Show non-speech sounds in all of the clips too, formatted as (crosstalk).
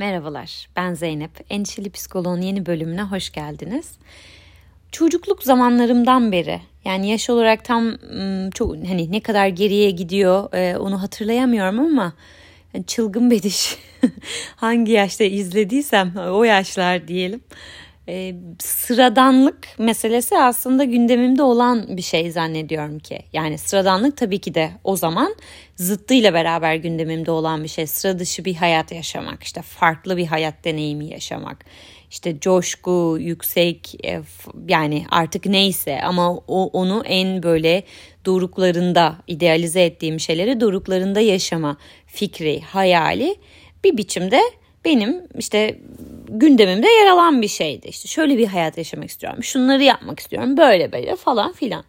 Merhabalar, ben Zeynep. Endişeli Psikoloğun yeni bölümüne hoş geldiniz. Çocukluk zamanlarımdan beri, yani yaş olarak tam çok hani ne kadar geriye gidiyor e, onu hatırlayamıyorum ama çılgın bediş (laughs) hangi yaşta izlediysem o yaşlar diyelim e, sıradanlık meselesi aslında gündemimde olan bir şey zannediyorum ki. Yani sıradanlık tabii ki de o zaman zıttıyla beraber gündemimde olan bir şey. Sıra dışı bir hayat yaşamak, işte farklı bir hayat deneyimi yaşamak. İşte coşku, yüksek e, yani artık neyse ama o, onu en böyle doruklarında idealize ettiğim şeyleri doruklarında yaşama fikri, hayali bir biçimde benim işte gündemimde yer alan bir şeydi. İşte şöyle bir hayat yaşamak istiyorum. Şunları yapmak istiyorum. Böyle böyle falan filan.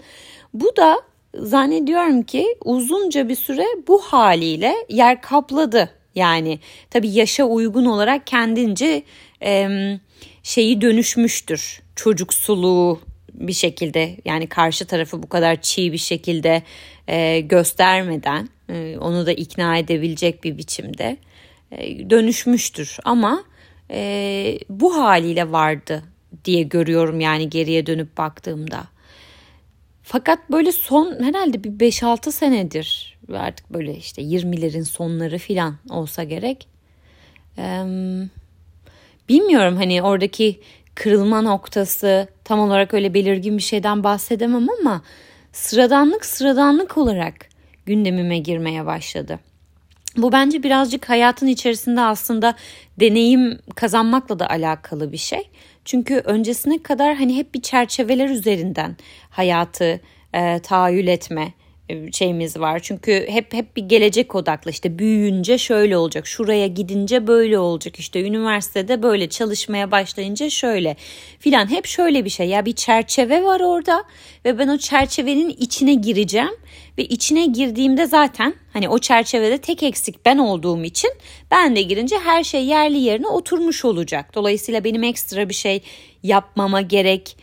Bu da zannediyorum ki uzunca bir süre bu haliyle yer kapladı. Yani tabii yaşa uygun olarak kendince e, şeyi dönüşmüştür. Çocuksuluğu bir şekilde yani karşı tarafı bu kadar çiğ bir şekilde e, göstermeden e, onu da ikna edebilecek bir biçimde e, dönüşmüştür ama e, bu haliyle vardı diye görüyorum yani geriye dönüp baktığımda. Fakat böyle son herhalde bir 5-6 senedir artık böyle işte 20'lerin sonları filan olsa gerek. Ee, bilmiyorum hani oradaki kırılma noktası tam olarak öyle belirgin bir şeyden bahsedemem ama sıradanlık sıradanlık olarak gündemime girmeye başladı. Bu bence birazcık hayatın içerisinde aslında deneyim kazanmakla da alakalı bir şey. Çünkü öncesine kadar hani hep bir çerçeveler üzerinden hayatı e, tahayyül etme, şeyimiz var. Çünkü hep hep bir gelecek odaklı işte büyüyünce şöyle olacak, şuraya gidince böyle olacak, işte üniversitede böyle çalışmaya başlayınca şöyle filan hep şöyle bir şey. Ya bir çerçeve var orada ve ben o çerçevenin içine gireceğim ve içine girdiğimde zaten hani o çerçevede tek eksik ben olduğum için ben de girince her şey yerli yerine oturmuş olacak. Dolayısıyla benim ekstra bir şey yapmama gerek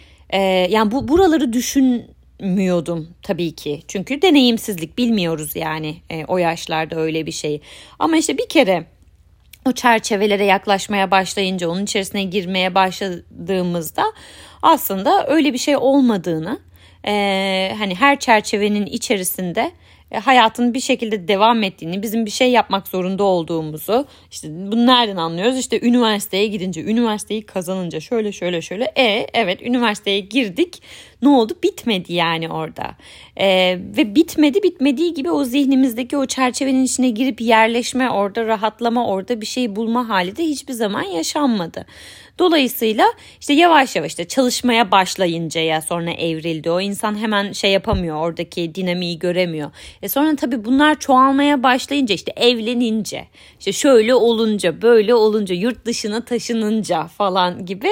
yani bu buraları düşün miyordum tabii ki. Çünkü deneyimsizlik bilmiyoruz yani e, o yaşlarda öyle bir şey. Ama işte bir kere o çerçevelere yaklaşmaya başlayınca onun içerisine girmeye başladığımızda aslında öyle bir şey olmadığını e, hani her çerçevenin içerisinde hayatın bir şekilde devam ettiğini, bizim bir şey yapmak zorunda olduğumuzu işte bunu nereden anlıyoruz? İşte üniversiteye gidince, üniversiteyi kazanınca şöyle şöyle şöyle. E evet üniversiteye girdik. Ne oldu? Bitmedi yani orada. E, ve bitmedi bitmediği gibi o zihnimizdeki o çerçevenin içine girip yerleşme, orada rahatlama, orada bir şey bulma hali de hiçbir zaman yaşanmadı. Dolayısıyla işte yavaş yavaş işte çalışmaya başlayıncaya sonra evrildi. O insan hemen şey yapamıyor oradaki dinamiği göremiyor. E sonra tabii bunlar çoğalmaya başlayınca işte evlenince işte şöyle olunca böyle olunca yurt dışına taşınınca falan gibi.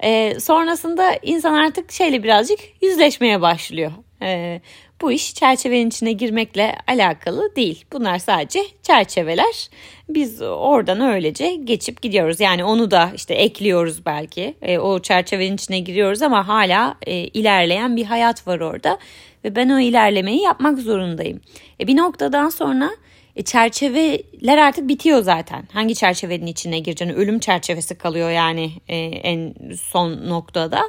E, sonrasında insan artık şeyle birazcık yüzleşmeye başlıyor. E, bu iş çerçevenin içine girmekle alakalı değil. Bunlar sadece çerçeveler. Biz oradan öylece geçip gidiyoruz. Yani onu da işte ekliyoruz belki. E, o çerçevenin içine giriyoruz ama hala e, ilerleyen bir hayat var orada. Ve ben o ilerlemeyi yapmak zorundayım. E, bir noktadan sonra e, çerçeveler artık bitiyor zaten. Hangi çerçevenin içine gireceğini ölüm çerçevesi kalıyor yani e, en son noktada.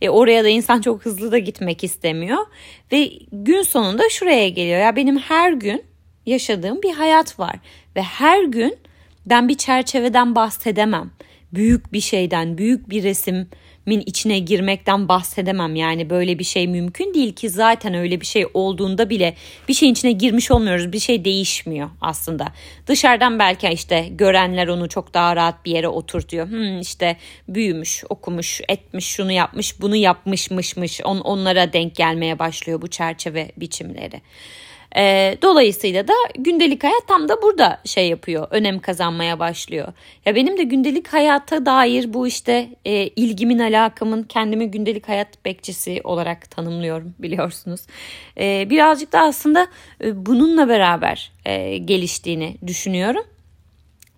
E, oraya da insan çok hızlı da gitmek istemiyor. Ve gün sonunda şuraya geliyor. Ya benim her gün yaşadığım bir hayat var. Ve her gün ben bir çerçeveden bahsedemem. Büyük bir şeyden, büyük bir resim min içine girmekten bahsedemem. Yani böyle bir şey mümkün değil ki zaten öyle bir şey olduğunda bile bir şeyin içine girmiş olmuyoruz. Bir şey değişmiyor aslında. Dışarıdan belki işte görenler onu çok daha rahat bir yere oturtuyor. Hmm, işte büyümüş, okumuş, etmiş, şunu yapmış, bunu yapmışmışmış. On, onlara denk gelmeye başlıyor bu çerçeve biçimleri. E, dolayısıyla da gündelik hayat tam da burada şey yapıyor, önem kazanmaya başlıyor. Ya benim de gündelik hayata dair bu işte e, ilgimin, alakamın kendimi gündelik hayat bekçisi olarak tanımlıyorum (laughs) biliyorsunuz. E, birazcık da aslında e, bununla beraber e, geliştiğini düşünüyorum.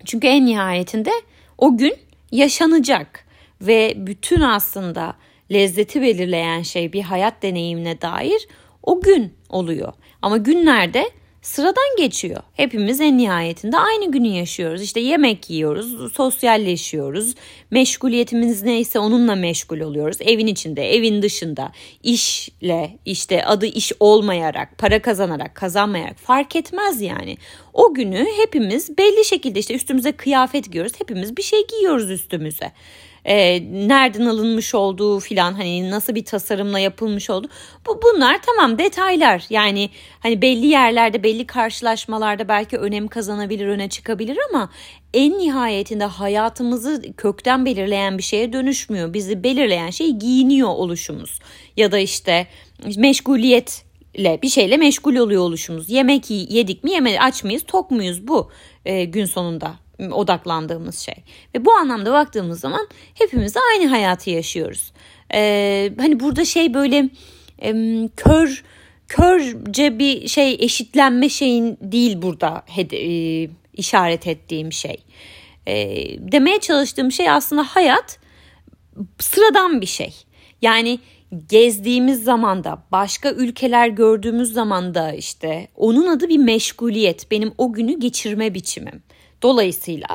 Çünkü en nihayetinde o gün yaşanacak ve bütün aslında lezzeti belirleyen şey bir hayat deneyimine dair o gün oluyor. Ama günlerde sıradan geçiyor. Hepimiz en nihayetinde aynı günü yaşıyoruz. İşte yemek yiyoruz, sosyalleşiyoruz. Meşguliyetimiz neyse onunla meşgul oluyoruz. Evin içinde, evin dışında, işle, işte adı iş olmayarak, para kazanarak, kazanmayarak fark etmez yani. O günü hepimiz belli şekilde işte üstümüze kıyafet giyiyoruz. Hepimiz bir şey giyiyoruz üstümüze e, nereden alınmış olduğu filan hani nasıl bir tasarımla yapılmış olduğu bu bunlar tamam detaylar. Yani hani belli yerlerde belli karşılaşmalarda belki önem kazanabilir öne çıkabilir ama en nihayetinde hayatımızı kökten belirleyen bir şeye dönüşmüyor. Bizi belirleyen şey giyiniyor oluşumuz. Ya da işte meşguliyet bir şeyle meşgul oluyor oluşumuz. Yemek yedik mi yemedik aç mıyız tok muyuz? Bu e, gün sonunda odaklandığımız şey. Ve bu anlamda baktığımız zaman hepimiz aynı hayatı yaşıyoruz. Ee, hani burada şey böyle e, kör körce bir şey eşitlenme şeyin değil burada e, işaret ettiğim şey. E, demeye çalıştığım şey aslında hayat sıradan bir şey. Yani gezdiğimiz zamanda, başka ülkeler gördüğümüz zamanda işte onun adı bir meşguliyet. Benim o günü geçirme biçimim. Dolayısıyla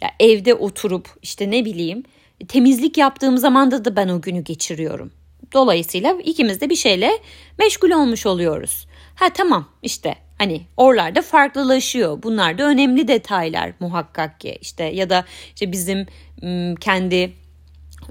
ya evde oturup işte ne bileyim temizlik yaptığım zamanda da ben o günü geçiriyorum. Dolayısıyla ikimiz de bir şeyle meşgul olmuş oluyoruz. Ha tamam işte hani oralarda farklılaşıyor. Bunlar da önemli detaylar muhakkak ki işte ya da işte bizim kendi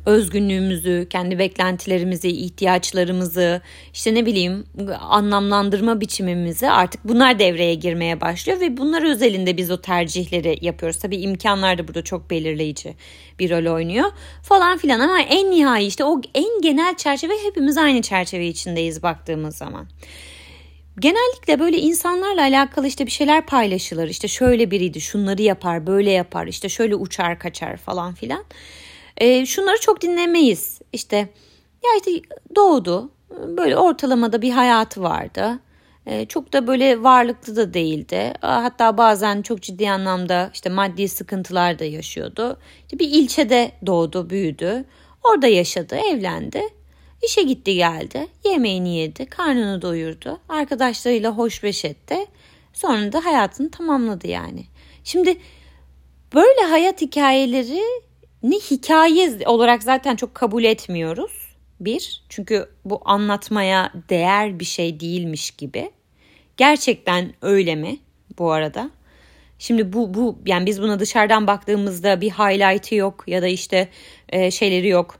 özgünlüğümüzü, kendi beklentilerimizi, ihtiyaçlarımızı, işte ne bileyim anlamlandırma biçimimizi artık bunlar devreye girmeye başlıyor ve bunlar özelinde biz o tercihleri yapıyoruz. Tabii imkanlar da burada çok belirleyici bir rol oynuyor falan filan ama en nihai işte o en genel çerçeve hepimiz aynı çerçeve içindeyiz baktığımız zaman. Genellikle böyle insanlarla alakalı işte bir şeyler paylaşılır. İşte şöyle biriydi, şunları yapar, böyle yapar, işte şöyle uçar kaçar falan filan. E, şunları çok dinlemeyiz. İşte ya işte doğdu. Böyle ortalamada bir hayatı vardı. E, çok da böyle varlıklı da değildi. Hatta bazen çok ciddi anlamda işte maddi sıkıntılar da yaşıyordu. İşte bir ilçede doğdu, büyüdü. Orada yaşadı, evlendi. İşe gitti geldi. Yemeğini yedi, karnını doyurdu. Arkadaşlarıyla hoşbeş etti. Sonra da hayatını tamamladı yani. Şimdi böyle hayat hikayeleri ne hikaye olarak zaten çok kabul etmiyoruz. Bir, çünkü bu anlatmaya değer bir şey değilmiş gibi. Gerçekten öyle mi bu arada? Şimdi bu bu yani biz buna dışarıdan baktığımızda bir highlight'ı yok ya da işte e, şeyleri yok.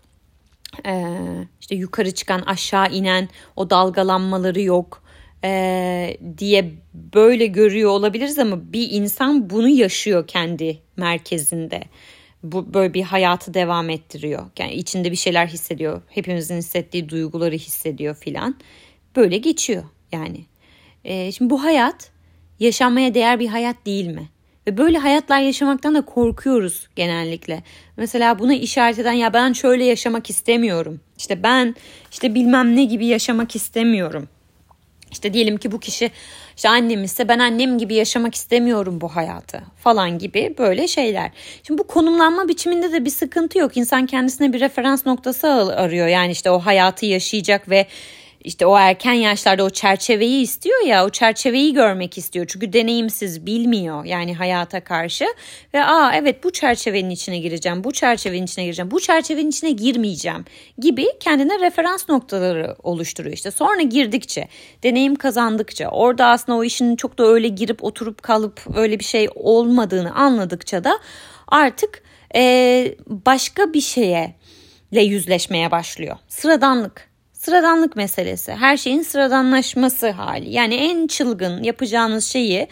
E, işte yukarı çıkan aşağı inen o dalgalanmaları yok e, diye böyle görüyor olabiliriz ama bir insan bunu yaşıyor kendi merkezinde bu böyle bir hayatı devam ettiriyor. Yani içinde bir şeyler hissediyor. Hepimizin hissettiği duyguları hissediyor filan. Böyle geçiyor yani. E, şimdi bu hayat yaşanmaya değer bir hayat değil mi? Ve böyle hayatlar yaşamaktan da korkuyoruz genellikle. Mesela buna işaret eden ya ben şöyle yaşamak istemiyorum. İşte ben işte bilmem ne gibi yaşamak istemiyorum. İşte diyelim ki bu kişi işte annem ise ben annem gibi yaşamak istemiyorum bu hayatı falan gibi böyle şeyler. Şimdi bu konumlanma biçiminde de bir sıkıntı yok. İnsan kendisine bir referans noktası arıyor. Yani işte o hayatı yaşayacak ve işte o erken yaşlarda o çerçeveyi istiyor ya o çerçeveyi görmek istiyor. Çünkü deneyimsiz bilmiyor yani hayata karşı ve aa evet bu çerçevenin içine gireceğim bu çerçevenin içine gireceğim bu çerçevenin içine girmeyeceğim gibi kendine referans noktaları oluşturuyor işte. Sonra girdikçe deneyim kazandıkça orada aslında o işin çok da öyle girip oturup kalıp öyle bir şey olmadığını anladıkça da artık ee, başka bir şeye ile yüzleşmeye başlıyor. Sıradanlık sıradanlık meselesi. Her şeyin sıradanlaşması hali. Yani en çılgın yapacağınız şeyi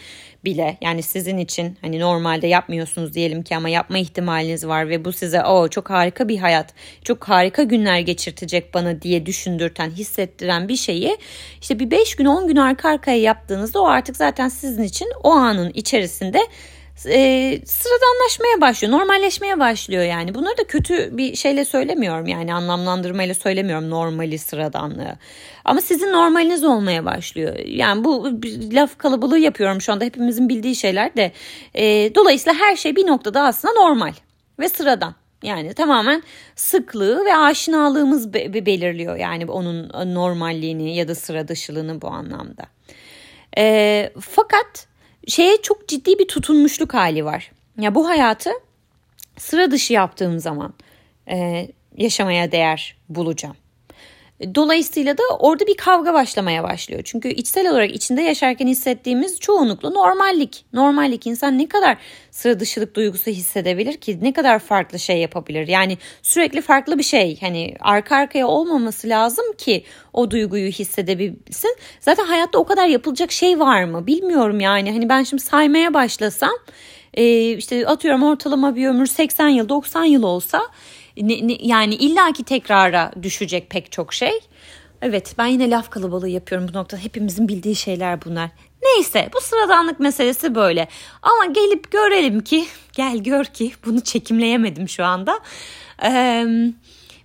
bile yani sizin için hani normalde yapmıyorsunuz diyelim ki ama yapma ihtimaliniz var ve bu size o çok harika bir hayat, çok harika günler geçirtecek bana diye düşündürten, hissettiren bir şeyi işte bir 5 gün 10 gün arka arkaya yaptığınızda o artık zaten sizin için o anın içerisinde e, sıradanlaşmaya başlıyor, normalleşmeye başlıyor yani. Bunları da kötü bir şeyle söylemiyorum yani anlamlandırmayla söylemiyorum normali sıradanlığı. Ama sizin normaliniz olmaya başlıyor. Yani bu laf kalabalığı yapıyorum şu anda hepimizin bildiği şeyler de. E, dolayısıyla her şey bir noktada aslında normal ve sıradan. Yani tamamen sıklığı ve aşinalığımız be- belirliyor yani onun normalliğini ya da sıra dışılığını bu anlamda. E, fakat şeye çok ciddi bir tutunmuşluk hali var. Ya bu hayatı sıra dışı yaptığım zaman e, yaşamaya değer bulacağım. Dolayısıyla da orada bir kavga başlamaya başlıyor. Çünkü içsel olarak içinde yaşarken hissettiğimiz çoğunlukla normallik. Normallik insan ne kadar sıra dışılık duygusu hissedebilir ki? Ne kadar farklı şey yapabilir? Yani sürekli farklı bir şey hani arka arkaya olmaması lazım ki o duyguyu hissedebilsin. Zaten hayatta o kadar yapılacak şey var mı? Bilmiyorum yani. Hani ben şimdi saymaya başlasam işte atıyorum ortalama bir ömür 80 yıl 90 yıl olsa ne, ne, yani illaki tekrara düşecek pek çok şey. Evet ben yine laf kalabalığı yapıyorum bu noktada. Hepimizin bildiği şeyler bunlar. Neyse bu sıradanlık meselesi böyle. Ama gelip görelim ki gel gör ki bunu çekimleyemedim şu anda. Eee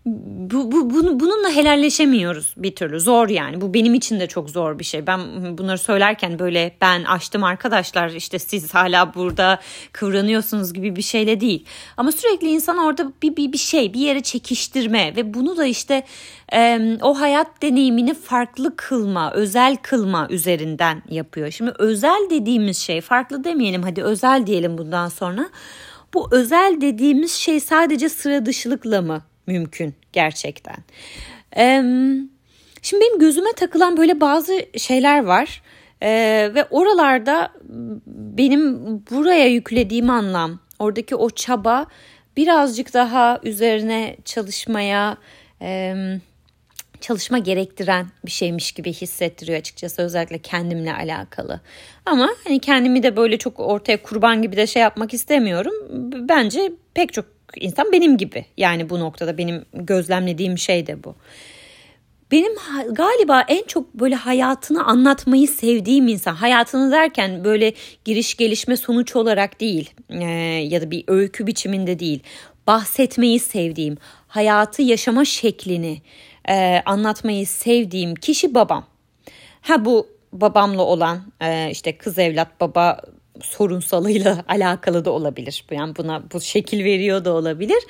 bu, bu, bunu, bununla helalleşemiyoruz bir türlü. Zor yani. Bu benim için de çok zor bir şey. Ben bunları söylerken böyle ben açtım arkadaşlar işte siz hala burada kıvranıyorsunuz gibi bir şeyle değil. Ama sürekli insan orada bir, bir, bir şey bir yere çekiştirme ve bunu da işte e, o hayat deneyimini farklı kılma özel kılma üzerinden yapıyor. Şimdi özel dediğimiz şey farklı demeyelim hadi özel diyelim bundan sonra. Bu özel dediğimiz şey sadece sıra dışılıkla mı mümkün gerçekten. Şimdi benim gözüme takılan böyle bazı şeyler var. Ee, ve oralarda benim buraya yüklediğim anlam, oradaki o çaba birazcık daha üzerine çalışmaya, e, çalışma gerektiren bir şeymiş gibi hissettiriyor açıkçası özellikle kendimle alakalı. Ama hani kendimi de böyle çok ortaya kurban gibi de şey yapmak istemiyorum. Bence pek çok insan benim gibi. Yani bu noktada benim gözlemlediğim şey de bu. Benim galiba en çok böyle hayatını anlatmayı sevdiğim insan. Hayatını derken böyle giriş gelişme sonuç olarak değil e, ya da bir öykü biçiminde değil. Bahsetmeyi sevdiğim, hayatı yaşama şeklini e, anlatmayı sevdiğim kişi babam. Ha bu babamla olan e, işte kız evlat baba sorunsalıyla (laughs) alakalı da olabilir. Yani buna bu şekil veriyor da olabilir.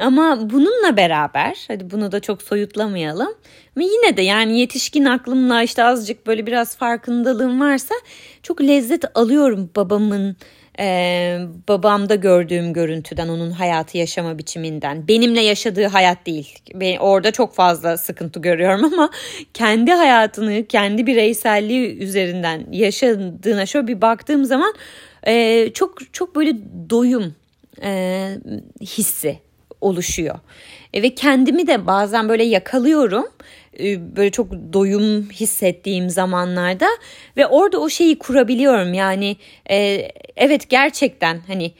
Ama bununla beraber hadi bunu da çok soyutlamayalım. Ama yine de yani yetişkin aklımla işte azıcık böyle biraz farkındalığım varsa çok lezzet alıyorum babamın e, babamda gördüğüm görüntüden, onun hayatı yaşama biçiminden. Benimle yaşadığı hayat değil. Ben orada çok fazla sıkıntı görüyorum (laughs) ama kendi hayatını, kendi bireyselliği üzerinden yaşadığına şöyle bir baktığım zaman e, çok çok böyle doyum e, hissi oluşuyor. E, ve kendimi de bazen böyle yakalıyorum. E, böyle çok doyum hissettiğim zamanlarda. Ve orada o şeyi kurabiliyorum. Yani e, evet gerçekten hani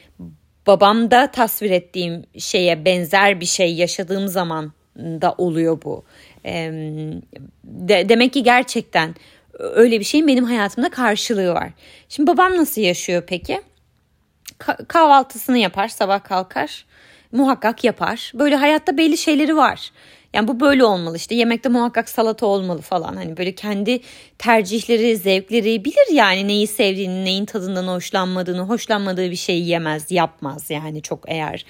babamda tasvir ettiğim şeye benzer bir şey yaşadığım zaman da oluyor bu. E, de, demek ki gerçekten öyle bir şeyin benim hayatımda karşılığı var. Şimdi babam nasıl yaşıyor peki? Ka- kahvaltısını yapar sabah kalkar muhakkak yapar böyle hayatta belli şeyleri var yani bu böyle olmalı işte yemekte muhakkak salata olmalı falan. Hani böyle kendi tercihleri, zevkleri bilir yani neyi sevdiğini, neyin tadından hoşlanmadığını, hoşlanmadığı bir şeyi yemez, yapmaz. Yani çok eğer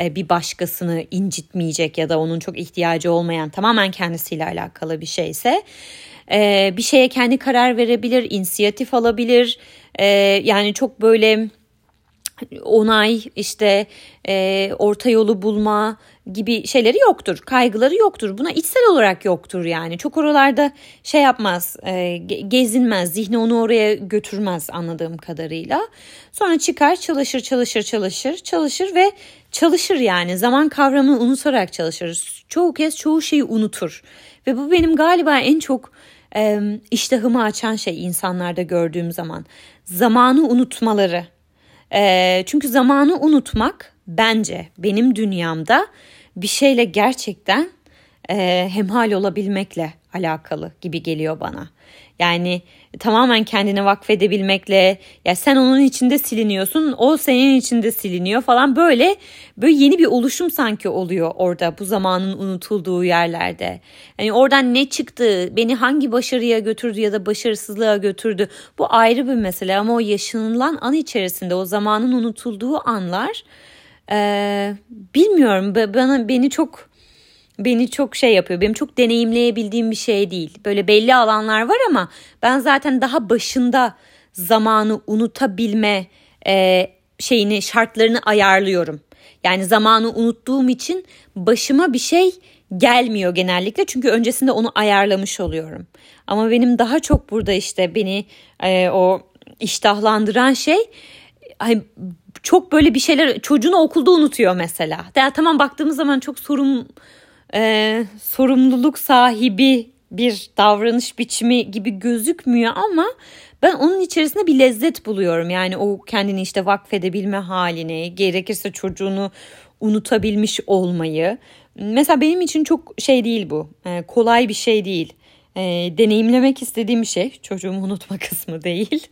e, bir başkasını incitmeyecek ya da onun çok ihtiyacı olmayan tamamen kendisiyle alakalı bir şeyse e, bir şeye kendi karar verebilir, inisiyatif alabilir. E, yani çok böyle onay işte e, orta yolu bulma gibi şeyleri yoktur. Kaygıları yoktur. Buna içsel olarak yoktur yani. Çok oralarda şey yapmaz, e, gezinmez, zihni onu oraya götürmez anladığım kadarıyla. Sonra çıkar, çalışır, çalışır, çalışır, çalışır ve çalışır yani. Zaman kavramını unutarak çalışır. Çoğu kez çoğu şeyi unutur. Ve bu benim galiba en çok e, iştahımı açan şey insanlarda gördüğüm zaman. Zamanı unutmaları. E, çünkü zamanı unutmak bence benim dünyamda bir şeyle gerçekten e, hemhal olabilmekle alakalı gibi geliyor bana. Yani tamamen kendine vakfedebilmekle ya sen onun içinde siliniyorsun o senin içinde siliniyor falan. Böyle böyle yeni bir oluşum sanki oluyor orada bu zamanın unutulduğu yerlerde. Yani oradan ne çıktı beni hangi başarıya götürdü ya da başarısızlığa götürdü? Bu ayrı bir mesele ama o yaşanılan an içerisinde o zamanın unutulduğu anlar ee, bilmiyorum. Bana beni çok beni çok şey yapıyor. Benim çok deneyimleyebildiğim bir şey değil. Böyle belli alanlar var ama ben zaten daha başında zamanı unutabilme e, şeyini şartlarını ayarlıyorum. Yani zamanı unuttuğum için başıma bir şey gelmiyor genellikle çünkü öncesinde onu ayarlamış oluyorum. Ama benim daha çok burada işte beni e, o iştahlandıran şey hani çok böyle bir şeyler çocuğunu okulda unutuyor mesela. Ya tamam baktığımız zaman çok sorum e, sorumluluk sahibi bir davranış biçimi gibi gözükmüyor ama ben onun içerisinde bir lezzet buluyorum. Yani o kendini işte vakfedebilme halini, gerekirse çocuğunu unutabilmiş olmayı. Mesela benim için çok şey değil bu. E, kolay bir şey değil. E, deneyimlemek istediğim şey. Çocuğumu unutma (laughs) kısmı değil.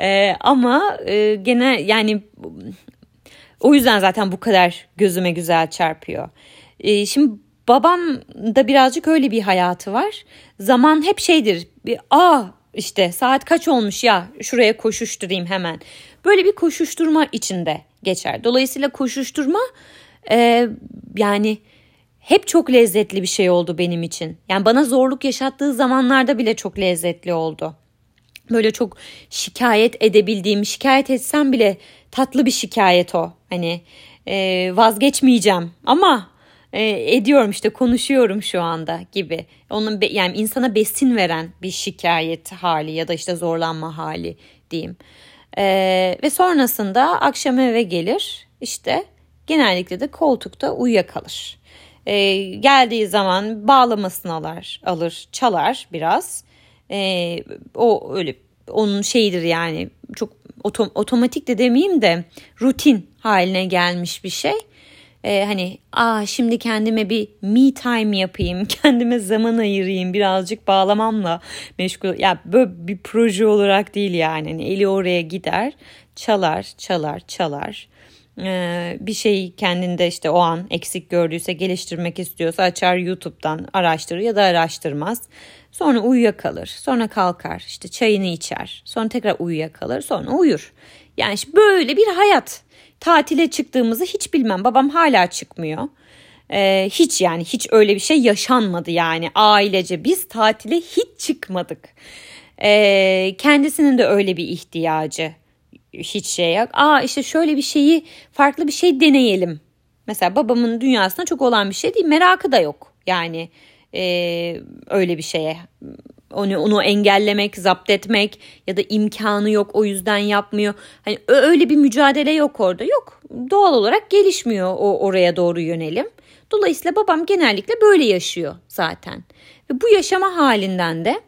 E, ama e, gene yani o yüzden zaten bu kadar gözüme güzel çarpıyor. E, şimdi babam da birazcık öyle bir hayatı var. Zaman hep şeydir. Bir, Aa işte saat kaç olmuş ya şuraya koşuşturayım hemen. Böyle bir koşuşturma içinde geçer. Dolayısıyla koşuşturma e, yani hep çok lezzetli bir şey oldu benim için. Yani bana zorluk yaşattığı zamanlarda bile çok lezzetli oldu. Böyle çok şikayet edebildiğim, şikayet etsem bile tatlı bir şikayet o. Hani e, vazgeçmeyeceğim ama e, ediyorum işte konuşuyorum şu anda gibi. Onun be, yani insana besin veren bir şikayet hali ya da işte zorlanma hali diyeyim. E, ve sonrasında akşam eve gelir işte genellikle de koltukta uyuyakalır. E, geldiği zaman bağlamasını alır, alır çalar biraz. E, o öyle onun şeyidir yani çok otom, otomatik de demeyeyim de rutin haline gelmiş bir şey e, hani aa şimdi kendime bir me time yapayım, (laughs) kendime zaman ayırayım, birazcık bağlamamla meşgul. Ya böyle bir proje olarak değil yani. Hani eli oraya gider, çalar, çalar, çalar. Ee, bir şey kendinde işte o an eksik gördüyse geliştirmek istiyorsa açar YouTube'dan araştırır ya da araştırmaz. Sonra uyuyakalır. Sonra kalkar. işte çayını içer. Sonra tekrar uyuyakalır. Sonra uyur. Yani işte böyle bir hayat. Tatile çıktığımızı hiç bilmem. Babam hala çıkmıyor. Ee, hiç yani hiç öyle bir şey yaşanmadı yani ailece biz tatile hiç çıkmadık. Ee, kendisinin de öyle bir ihtiyacı hiç şey yok. Aa işte şöyle bir şeyi farklı bir şey deneyelim. Mesela babamın dünyasında çok olan bir şey değil merakı da yok yani e, öyle bir şeye onu, onu engellemek, zapt etmek ya da imkanı yok o yüzden yapmıyor. Hani öyle bir mücadele yok orada. Yok. Doğal olarak gelişmiyor o oraya doğru yönelim. Dolayısıyla babam genellikle böyle yaşıyor zaten. Ve bu yaşama halinden de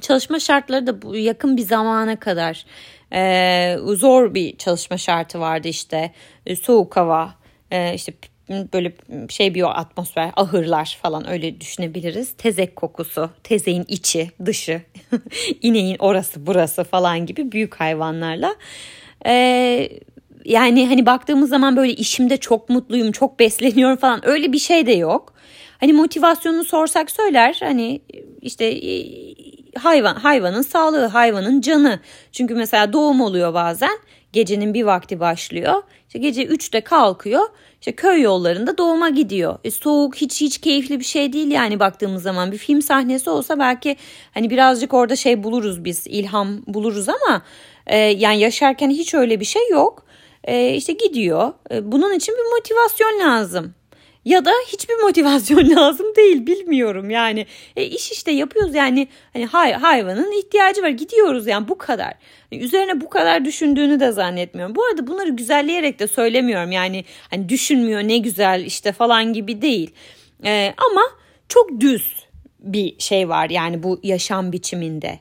çalışma şartları da bu yakın bir zamana kadar e, zor bir çalışma şartı vardı işte. E, soğuk hava, e, işte böyle şey bir atmosfer, ahırlar falan öyle düşünebiliriz. Tezek kokusu, tezeğin içi, dışı, (laughs) ineğin orası burası falan gibi büyük hayvanlarla. Ee, yani hani baktığımız zaman böyle işimde çok mutluyum, çok besleniyorum falan öyle bir şey de yok. Hani motivasyonunu sorsak söyler hani işte hayvan hayvanın sağlığı, hayvanın canı. Çünkü mesela doğum oluyor bazen. Gecenin bir vakti başlıyor. İşte gece 3'te kalkıyor. İşte köy yollarında doğuma gidiyor. E, soğuk hiç hiç keyifli bir şey değil yani baktığımız zaman. Bir film sahnesi olsa belki hani birazcık orada şey buluruz biz ilham buluruz ama e, yani yaşarken hiç öyle bir şey yok. E, işte gidiyor. E, bunun için bir motivasyon lazım. Ya da hiçbir motivasyon (laughs) lazım değil bilmiyorum yani e, iş işte yapıyoruz yani hani hay, hayvanın ihtiyacı var gidiyoruz yani bu kadar üzerine bu kadar düşündüğünü de zannetmiyorum bu arada bunları güzelleyerek de söylemiyorum yani hani düşünmüyor ne güzel işte falan gibi değil e, ama çok düz bir şey var yani bu yaşam biçiminde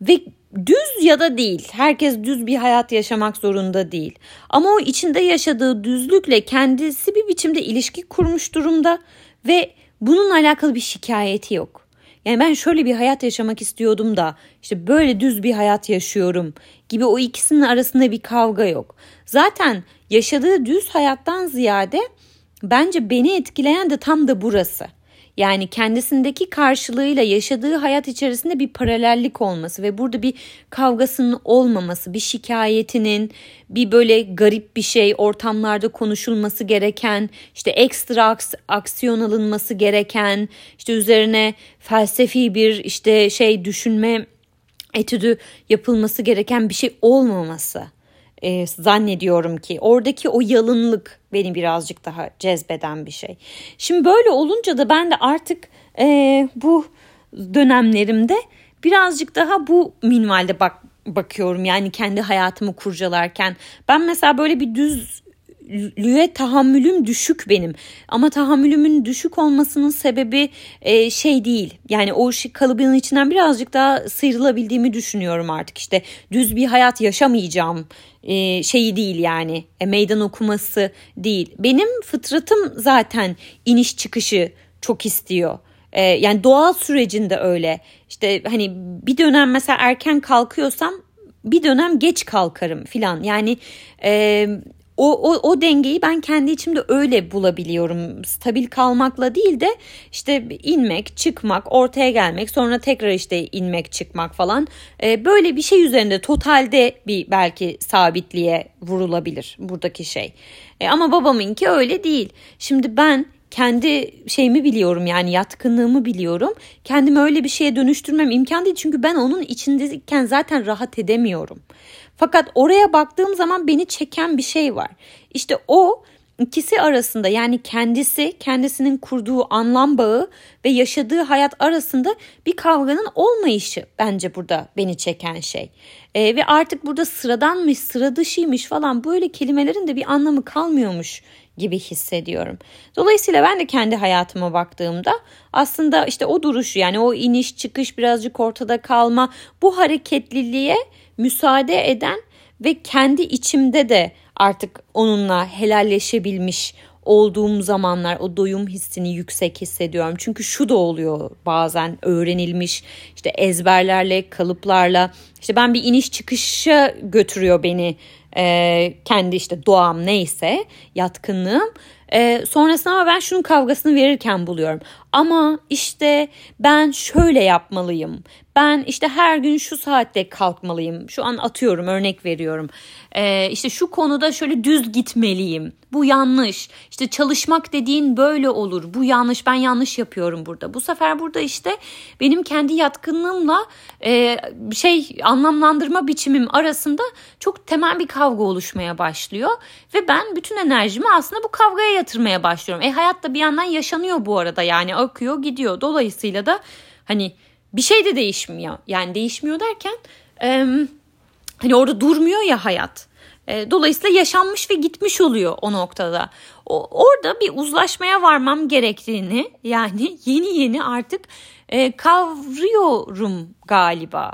ve düz ya da değil. Herkes düz bir hayat yaşamak zorunda değil. Ama o içinde yaşadığı düzlükle kendisi bir biçimde ilişki kurmuş durumda ve bununla alakalı bir şikayeti yok. Yani ben şöyle bir hayat yaşamak istiyordum da işte böyle düz bir hayat yaşıyorum gibi o ikisinin arasında bir kavga yok. Zaten yaşadığı düz hayattan ziyade bence beni etkileyen de tam da burası. Yani kendisindeki karşılığıyla yaşadığı hayat içerisinde bir paralellik olması ve burada bir kavgasının olmaması, bir şikayetinin, bir böyle garip bir şey ortamlarda konuşulması gereken, işte ekstra aksiyon alınması gereken, işte üzerine felsefi bir işte şey düşünme etüdü yapılması gereken bir şey olmaması e, zannediyorum ki oradaki o yalınlık beni birazcık daha cezbeden bir şey. Şimdi böyle olunca da ben de artık e, bu dönemlerimde birazcık daha bu minvalde bak bakıyorum yani kendi hayatımı kurcalarken ben mesela böyle bir düz lüye tahammülüm düşük benim. Ama tahammülümün düşük olmasının sebebi e, şey değil. Yani o kalıbının içinden birazcık daha sıyrılabildiğimi düşünüyorum artık. İşte düz bir hayat yaşamayacağım e, şeyi değil yani. E, meydan okuması değil. Benim fıtratım zaten iniş çıkışı çok istiyor. E, yani doğal sürecinde öyle. İşte hani bir dönem mesela erken kalkıyorsam bir dönem geç kalkarım filan. Yani e, o, o, o dengeyi ben kendi içimde öyle bulabiliyorum. Stabil kalmakla değil de işte inmek, çıkmak, ortaya gelmek, sonra tekrar işte inmek, çıkmak falan. Ee, böyle bir şey üzerinde totalde bir belki sabitliğe vurulabilir buradaki şey. Ee, ama babamınki öyle değil. Şimdi ben kendi şeyimi biliyorum yani yatkınlığımı biliyorum. Kendimi öyle bir şeye dönüştürmem imkan değil çünkü ben onun içindeyken zaten rahat edemiyorum. Fakat oraya baktığım zaman beni çeken bir şey var. İşte o ikisi arasında yani kendisi kendisinin kurduğu anlam bağı ve yaşadığı hayat arasında bir kavganın olmayışı bence burada beni çeken şey. ee, ve artık burada sıradanmış, sıra dışıymış falan böyle kelimelerin de bir anlamı kalmıyormuş gibi hissediyorum. Dolayısıyla ben de kendi hayatıma baktığımda aslında işte o duruşu yani o iniş çıkış birazcık ortada kalma bu hareketliliğe müsaade eden ve kendi içimde de artık onunla helalleşebilmiş olduğum zamanlar o doyum hissini yüksek hissediyorum. Çünkü şu da oluyor bazen öğrenilmiş işte ezberlerle, kalıplarla işte ben bir iniş çıkışa götürüyor beni e, kendi işte doğam neyse yatkınlığım. E, sonrasında ama ben şunun kavgasını verirken buluyorum. Ama işte ben şöyle yapmalıyım. Ben işte her gün şu saatte kalkmalıyım. Şu an atıyorum örnek veriyorum. Ee, işte şu konuda şöyle düz gitmeliyim. Bu yanlış. İşte çalışmak dediğin böyle olur. Bu yanlış. Ben yanlış yapıyorum burada. Bu sefer burada işte benim kendi yatkınlığımla e, şey anlamlandırma biçimim arasında çok temel bir kavga oluşmaya başlıyor. Ve ben bütün enerjimi aslında bu kavgaya yatırmaya başlıyorum. E hayat da bir yandan yaşanıyor bu arada. Yani akıyor gidiyor. Dolayısıyla da hani bir şey de değişmiyor. Yani değişmiyor derken e, hani orada durmuyor ya hayat. E, dolayısıyla yaşanmış ve gitmiş oluyor o noktada. O, orada bir uzlaşmaya varmam gerektiğini yani (laughs) yeni yeni artık e, kavruyorum galiba.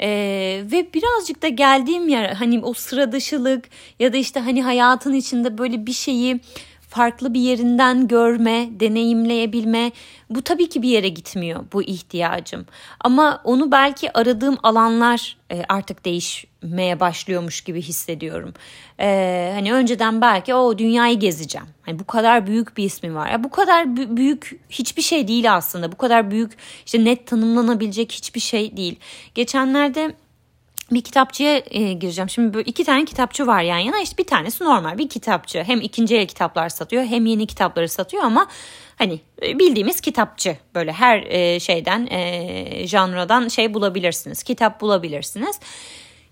Ee, ve birazcık da geldiğim yer hani o sıra dışılık ya da işte hani hayatın içinde böyle bir şeyi farklı bir yerinden görme, deneyimleyebilme bu tabii ki bir yere gitmiyor bu ihtiyacım. Ama onu belki aradığım alanlar e, artık değişmeye başlıyormuş gibi hissediyorum. Ee, hani önceden belki o dünyayı gezeceğim. Hani bu kadar büyük bir ismi var. Ya bu kadar büyük hiçbir şey değil aslında. Bu kadar büyük işte net tanımlanabilecek hiçbir şey değil. Geçenlerde bir kitapçıya e, gireceğim. Şimdi böyle iki tane kitapçı var yan yana. İşte bir tanesi normal bir kitapçı. Hem ikinci el kitaplar satıyor hem yeni kitapları satıyor ama hani e, bildiğimiz kitapçı. Böyle her e, şeyden e, janradan şey bulabilirsiniz. Kitap bulabilirsiniz.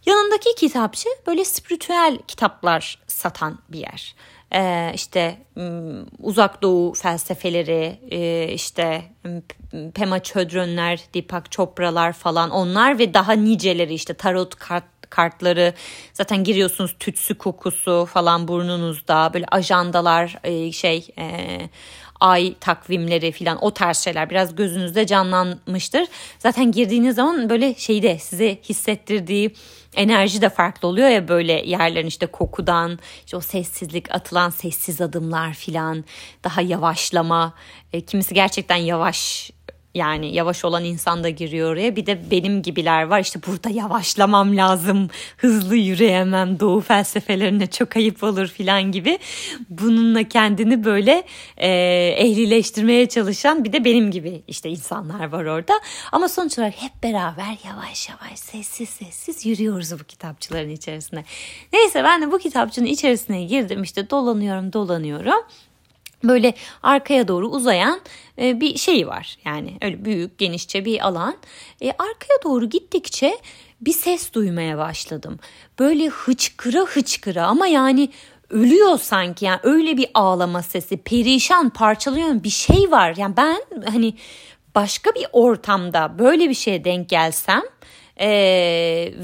Yanındaki kitapçı böyle spiritüel kitaplar satan bir yer. Ee, işte uzak doğu felsefeleri e, işte Pema Çödrönler, Deepak Chopra'lar falan onlar ve daha niceleri işte tarot kart kartları zaten giriyorsunuz tütsü kokusu falan burnunuzda böyle ajandalar e, şey e, ay takvimleri falan o tarz şeyler biraz gözünüzde canlanmıştır. Zaten girdiğiniz zaman böyle şeyde size hissettirdiği enerji de farklı oluyor ya böyle yerlerin işte kokudan işte o sessizlik atılan sessiz adımlar filan daha yavaşlama. E, kimisi gerçekten yavaş yani yavaş olan insan da giriyor oraya. Bir de benim gibiler var. İşte burada yavaşlamam lazım. Hızlı yürüyemem. Doğu felsefelerine çok ayıp olur filan gibi. Bununla kendini böyle e, ehlileştirmeye çalışan bir de benim gibi işte insanlar var orada. Ama sonuç olarak hep beraber yavaş yavaş sessiz sessiz yürüyoruz bu kitapçıların içerisinde. Neyse ben de bu kitapçının içerisine girdim işte dolanıyorum dolanıyorum böyle arkaya doğru uzayan e, bir şey var. Yani öyle büyük genişçe bir alan. E, arkaya doğru gittikçe bir ses duymaya başladım. Böyle hıçkıra hıçkıra ama yani ölüyor sanki yani öyle bir ağlama sesi perişan parçalayan bir şey var. Yani ben hani başka bir ortamda böyle bir şeye denk gelsem e,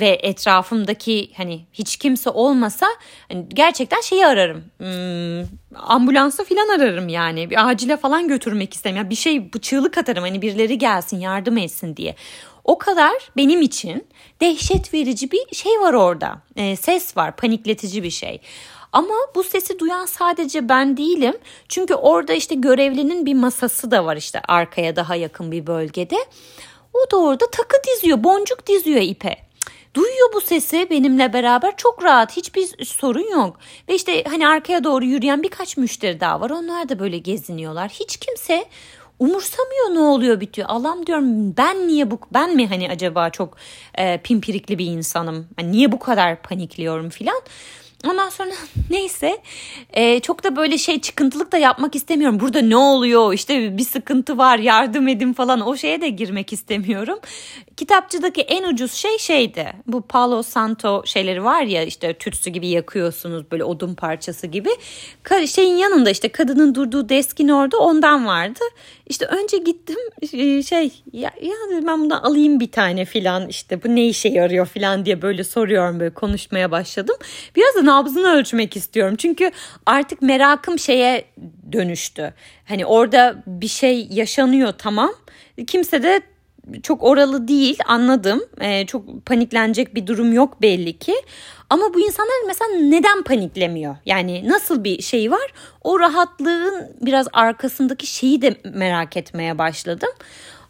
ve etrafımdaki hani hiç kimse olmasa hani gerçekten şeyi ararım. Hmm, ambulansı falan ararım yani. Bir acile falan götürmek istem. Yani bir şey çığlık atarım hani birileri gelsin yardım etsin diye. O kadar benim için dehşet verici bir şey var orada. E, ses var, panikletici bir şey. Ama bu sesi duyan sadece ben değilim. Çünkü orada işte görevlinin bir masası da var işte arkaya daha yakın bir bölgede. O da orada takı diziyor, boncuk diziyor ipe. Duyuyor bu sesi benimle beraber çok rahat hiçbir sorun yok. Ve işte hani arkaya doğru yürüyen birkaç müşteri daha var. Onlar da böyle geziniyorlar. Hiç kimse umursamıyor ne oluyor bitiyor. Allah'ım diyorum ben niye bu ben mi hani acaba çok e, pimpirikli bir insanım? Hani niye bu kadar panikliyorum filan. Ondan sonra (laughs) neyse e, çok da böyle şey çıkıntılık da yapmak istemiyorum. Burada ne oluyor işte bir sıkıntı var yardım edin falan o şeye de girmek istemiyorum. Kitapçıdaki en ucuz şey şeydi bu Palo Santo şeyleri var ya işte tütsü gibi yakıyorsunuz böyle odun parçası gibi. Şeyin yanında işte kadının durduğu deskin orada ondan vardı. İşte önce gittim e, şey ya, ya ben bundan alayım bir tane filan işte bu ne işe yarıyor filan diye böyle soruyorum böyle konuşmaya başladım. Biraz da nabzını ölçmek istiyorum. Çünkü artık merakım şeye dönüştü. Hani orada bir şey yaşanıyor tamam. Kimse de çok oralı değil anladım. Ee, çok paniklenecek bir durum yok belli ki. Ama bu insanlar mesela neden paniklemiyor? Yani nasıl bir şey var? O rahatlığın biraz arkasındaki şeyi de merak etmeye başladım.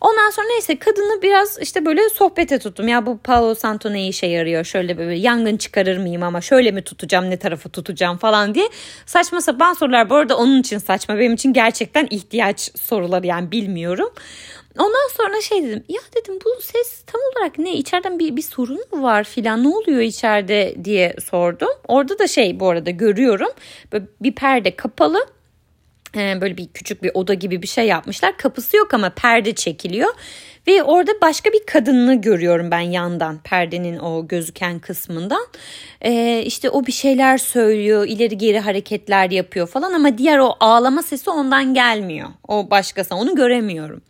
Ondan sonra neyse kadını biraz işte böyle sohbete tuttum. Ya bu Palo Santo ne işe yarıyor? Şöyle böyle yangın çıkarır mıyım ama şöyle mi tutacağım ne tarafı tutacağım falan diye. Saçma sapan sorular bu arada onun için saçma. Benim için gerçekten ihtiyaç soruları yani bilmiyorum. Ondan sonra şey dedim ya dedim bu ses tam olarak ne içeriden bir, bir sorun mu var filan ne oluyor içeride diye sordum. Orada da şey bu arada görüyorum böyle bir perde kapalı böyle bir küçük bir oda gibi bir şey yapmışlar. Kapısı yok ama perde çekiliyor. Ve orada başka bir kadını görüyorum ben yandan perdenin o gözüken kısmından. Ee, işte o bir şeyler söylüyor, ileri geri hareketler yapıyor falan ama diğer o ağlama sesi ondan gelmiyor. O başkası onu göremiyorum.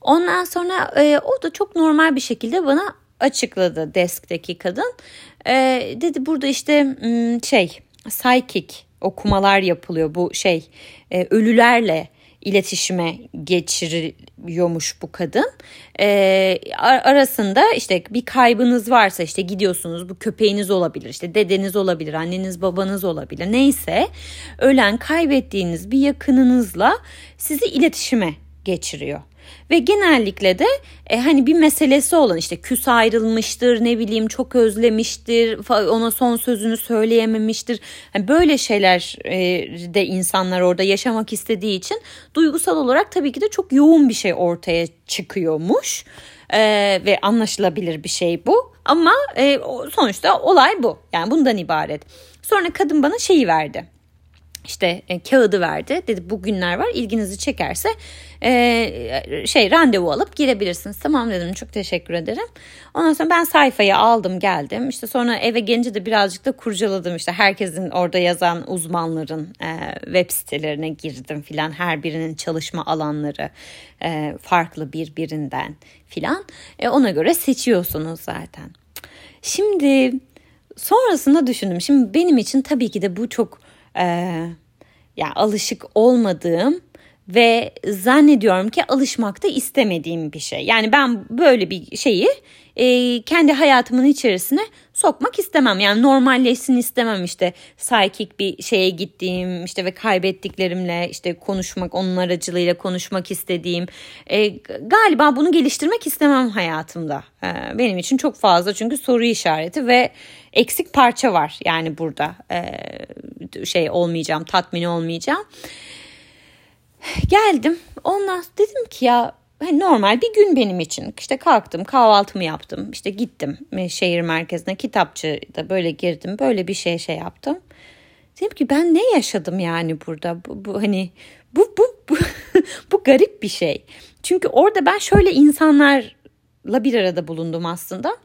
Ondan sonra e, o da çok normal bir şekilde bana açıkladı deskteki kadın. E, dedi burada işte şey psychic okumalar yapılıyor bu şey e, ölülerle iletişime geçiriyormuş bu kadın. E, arasında işte bir kaybınız varsa işte gidiyorsunuz bu köpeğiniz olabilir işte dedeniz olabilir anneniz babanız olabilir neyse ölen kaybettiğiniz bir yakınınızla sizi iletişime geçiriyor. Ve genellikle de e, hani bir meselesi olan işte küs ayrılmıştır ne bileyim çok özlemiştir ona son sözünü söyleyememiştir. Yani böyle şeyler e, de insanlar orada yaşamak istediği için duygusal olarak tabii ki de çok yoğun bir şey ortaya çıkıyormuş. E, ve anlaşılabilir bir şey bu ama e, sonuçta olay bu yani bundan ibaret. Sonra kadın bana şeyi verdi işte e, kağıdı verdi. Dedi bugünler var ilginizi çekerse e, şey randevu alıp girebilirsiniz. Tamam dedim çok teşekkür ederim. Ondan sonra ben sayfayı aldım geldim. İşte sonra eve gelince de birazcık da kurcaladım. İşte herkesin orada yazan uzmanların e, web sitelerine girdim filan. Her birinin çalışma alanları e, farklı birbirinden filan. E, ona göre seçiyorsunuz zaten. Şimdi sonrasında düşündüm. Şimdi benim için tabii ki de bu çok e, yani alışık olmadığım ve zannediyorum ki alışmakta istemediğim bir şey. Yani ben böyle bir şeyi e, kendi hayatımın içerisine sokmak istemem. Yani normalleşsin istemem işte psychic bir şeye gittiğim işte ve kaybettiklerimle işte konuşmak onun aracılığıyla konuşmak istediğim e, galiba bunu geliştirmek istemem hayatımda. E, benim için çok fazla çünkü soru işareti ve eksik parça var yani burada e, şey olmayacağım tatmin olmayacağım. Geldim ondan dedim ki ya hani normal bir gün benim için. İşte kalktım kahvaltımı yaptım işte gittim şehir merkezine kitapçıda böyle girdim böyle bir şey şey yaptım. Dedim ki ben ne yaşadım yani burada bu, bu hani bu bu bu, (laughs) bu garip bir şey. Çünkü orada ben şöyle insanlarla bir arada bulundum aslında.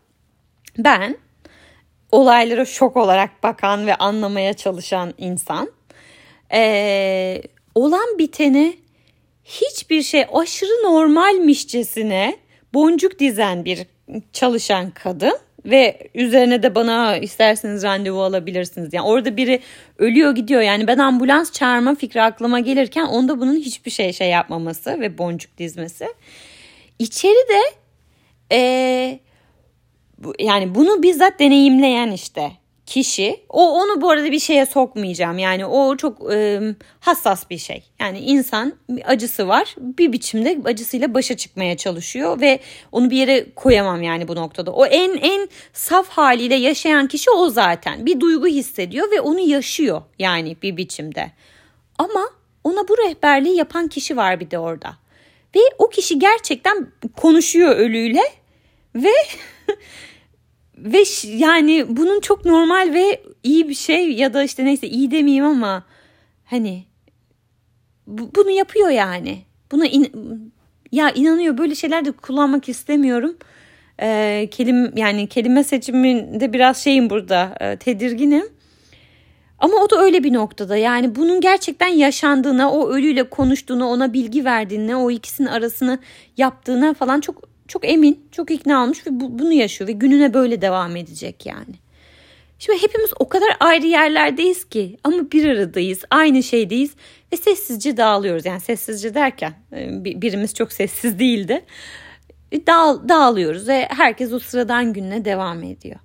Ben olaylara şok olarak bakan ve anlamaya çalışan insan. Ee, olan biteni hiçbir şey aşırı normalmişçesine boncuk dizen bir çalışan kadın ve üzerine de bana isterseniz randevu alabilirsiniz. Yani orada biri ölüyor gidiyor. Yani ben ambulans çağırma fikri aklıma gelirken onda bunun hiçbir şey şey yapmaması ve boncuk dizmesi. İçeri de ee, yani bunu bizzat deneyimleyen işte kişi o onu bu arada bir şeye sokmayacağım. Yani o çok e, hassas bir şey. Yani insan acısı var bir biçimde acısıyla başa çıkmaya çalışıyor ve onu bir yere koyamam yani bu noktada. O en en saf haliyle yaşayan kişi o zaten. Bir duygu hissediyor ve onu yaşıyor yani bir biçimde. Ama ona bu rehberliği yapan kişi var bir de orada. Ve o kişi gerçekten konuşuyor ölüyle ve (laughs) ve yani bunun çok normal ve iyi bir şey ya da işte neyse iyi demeyeyim ama hani bu, bunu yapıyor yani. Buna in, ya inanıyor böyle şeyler de kullanmak istemiyorum. Ee, kelim yani kelime seçiminde biraz şeyim burada e, tedirginim. Ama o da öyle bir noktada yani bunun gerçekten yaşandığına, o ölüyle konuştuğuna, ona bilgi verdiğine, o ikisinin arasını yaptığına falan çok çok emin, çok ikna olmuş ve bu, bunu yaşıyor ve gününe böyle devam edecek yani. Şimdi hepimiz o kadar ayrı yerlerdeyiz ki ama bir aradayız, aynı şeydeyiz ve sessizce dağılıyoruz. Yani sessizce derken e, birimiz çok sessiz değildi. E, dağ, dağılıyoruz ve herkes o sıradan gününe devam ediyor.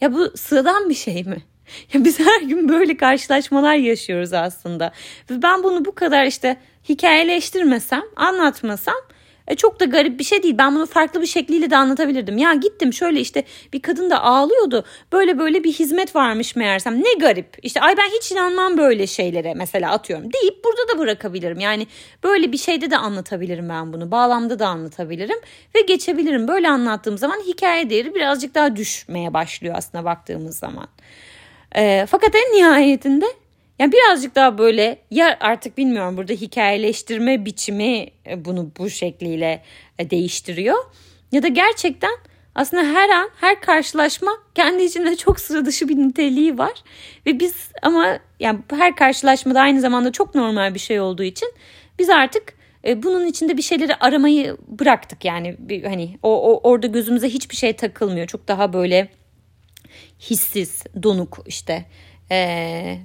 Ya bu sıradan bir şey mi? (laughs) Ya biz her gün böyle karşılaşmalar yaşıyoruz aslında. Ve ben bunu bu kadar işte hikayeleştirmesem, anlatmasam e, çok da garip bir şey değil. Ben bunu farklı bir şekliyle de anlatabilirdim. Ya gittim şöyle işte bir kadın da ağlıyordu. Böyle böyle bir hizmet varmış meğersem. Ne garip. İşte ay ben hiç inanmam böyle şeylere mesela atıyorum. Deyip burada da bırakabilirim. Yani böyle bir şeyde de anlatabilirim ben bunu. Bağlamda da anlatabilirim. Ve geçebilirim. Böyle anlattığım zaman hikaye değeri birazcık daha düşmeye başlıyor aslında baktığımız zaman. E, fakat en nihayetinde yani birazcık daha böyle ya artık bilmiyorum burada hikayeleştirme biçimi e, bunu bu şekliyle e, değiştiriyor. Ya da gerçekten aslında her an her karşılaşma kendi içinde çok sıra dışı bir niteliği var. Ve biz ama yani her karşılaşmada aynı zamanda çok normal bir şey olduğu için biz artık e, bunun içinde bir şeyleri aramayı bıraktık. Yani bir, hani o, o orada gözümüze hiçbir şey takılmıyor. Çok daha böyle hissiz, donuk işte e,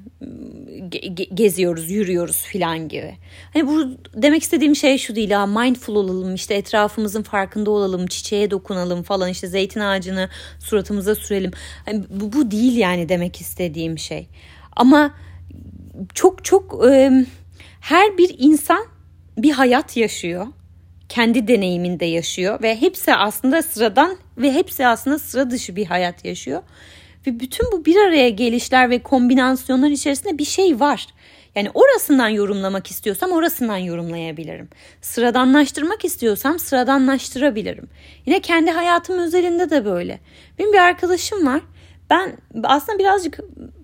geziyoruz, yürüyoruz filan gibi. Hani bu demek istediğim şey şu değil ha mindful olalım işte etrafımızın farkında olalım, çiçeğe dokunalım falan işte zeytin ağacını suratımıza sürelim. Hani bu, bu değil yani demek istediğim şey. Ama çok çok e, her bir insan bir hayat yaşıyor. Kendi deneyiminde yaşıyor ve hepsi aslında sıradan ve hepsi aslında sıra dışı bir hayat yaşıyor. Ve bütün bu bir araya gelişler ve kombinasyonlar içerisinde bir şey var. Yani orasından yorumlamak istiyorsam orasından yorumlayabilirim. Sıradanlaştırmak istiyorsam sıradanlaştırabilirim. Yine kendi hayatım özelinde de böyle. Benim bir arkadaşım var. Ben aslında birazcık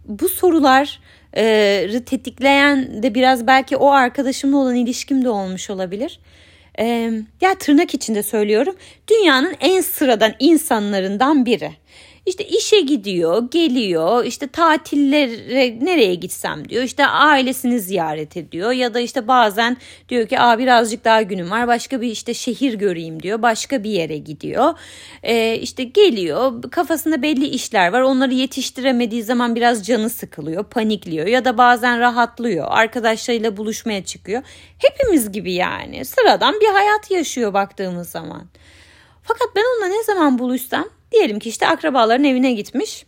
bu sorular e, tetikleyen de biraz belki o arkadaşımla olan ilişkim de olmuş olabilir. Ya tırnak içinde söylüyorum. Dünyanın en sıradan insanlarından biri. İşte işe gidiyor, geliyor, işte tatillere nereye gitsem diyor. İşte ailesini ziyaret ediyor ya da işte bazen diyor ki Aa, birazcık daha günüm var başka bir işte şehir göreyim diyor. Başka bir yere gidiyor. Ee, işte geliyor kafasında belli işler var onları yetiştiremediği zaman biraz canı sıkılıyor, panikliyor ya da bazen rahatlıyor. Arkadaşlarıyla buluşmaya çıkıyor. Hepimiz gibi yani sıradan bir hayat yaşıyor baktığımız zaman. Fakat ben onunla ne zaman buluşsam Diyelim ki işte akrabaların evine gitmiş.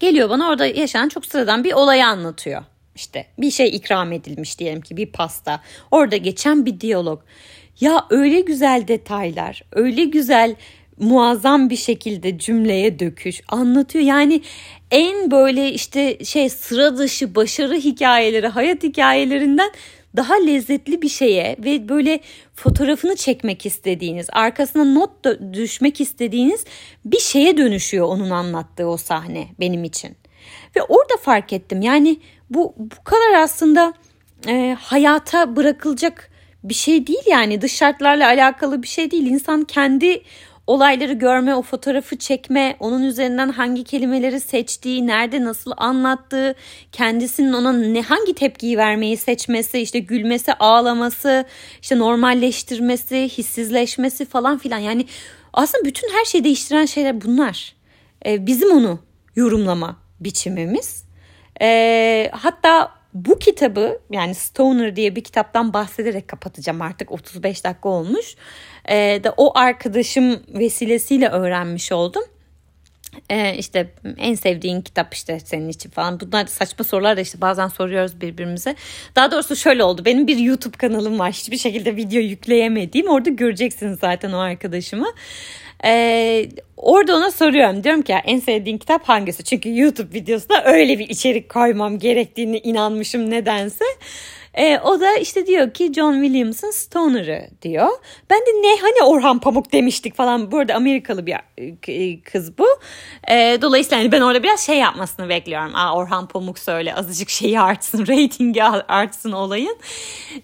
Geliyor bana orada yaşanan çok sıradan bir olayı anlatıyor. İşte bir şey ikram edilmiş diyelim ki bir pasta. Orada geçen bir diyalog. Ya öyle güzel detaylar, öyle güzel muazzam bir şekilde cümleye döküş anlatıyor. Yani en böyle işte şey sıra dışı başarı hikayeleri, hayat hikayelerinden daha lezzetli bir şeye ve böyle fotoğrafını çekmek istediğiniz, arkasına not düşmek istediğiniz bir şeye dönüşüyor onun anlattığı o sahne benim için. Ve orada fark ettim. Yani bu bu kadar aslında e, hayata bırakılacak bir şey değil yani dış şartlarla alakalı bir şey değil. İnsan kendi olayları görme, o fotoğrafı çekme, onun üzerinden hangi kelimeleri seçtiği, nerede nasıl anlattığı, kendisinin ona ne hangi tepkiyi vermeyi seçmesi, işte gülmesi, ağlaması, işte normalleştirmesi, hissizleşmesi falan filan. Yani aslında bütün her şeyi değiştiren şeyler bunlar. Ee, bizim onu yorumlama biçimimiz. Ee, hatta bu kitabı yani Stoner diye bir kitaptan bahsederek kapatacağım artık 35 dakika olmuş. Ee, de o arkadaşım vesilesiyle öğrenmiş oldum. Ee, işte en sevdiğin kitap işte senin için falan. Bunlar saçma sorular da işte bazen soruyoruz birbirimize. Daha doğrusu şöyle oldu. Benim bir YouTube kanalım var. Hiçbir şekilde video yükleyemediğim. Orada göreceksiniz zaten o arkadaşımı. Ee, orada ona soruyorum. Diyorum ki ya, en sevdiğin kitap hangisi? Çünkü YouTube videosunda öyle bir içerik koymam gerektiğini inanmışım nedense. E, o da işte diyor ki John Williams'ın Stoner'ı diyor. Ben de ne hani Orhan Pamuk demiştik falan. Bu arada Amerikalı bir e, kız bu. E, dolayısıyla hani ben orada biraz şey yapmasını bekliyorum. Aa, Orhan Pamuk söyle azıcık şeyi artsın, (laughs) reytingi artsın olayın.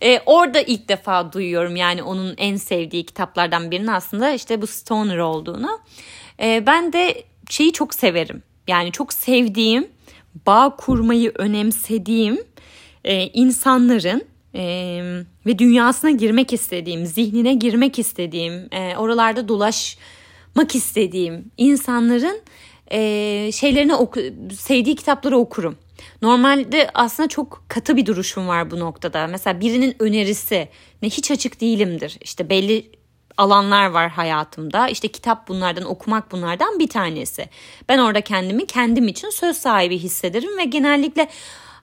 E, orada ilk defa duyuyorum yani onun en sevdiği kitaplardan birinin aslında işte bu Stoner olduğunu. E, ben de şeyi çok severim. Yani çok sevdiğim, bağ kurmayı önemsediğim e, insanların e, ve dünyasına girmek istediğim, zihnine girmek istediğim, e, oralarda dolaşmak istediğim insanların e, şeylerini oku, sevdiği kitapları okurum. Normalde aslında çok katı bir duruşum var bu noktada. Mesela birinin önerisi ne hiç açık değilimdir. İşte belli alanlar var hayatımda. İşte kitap bunlardan, okumak bunlardan bir tanesi. Ben orada kendimi kendim için söz sahibi hissederim ve genellikle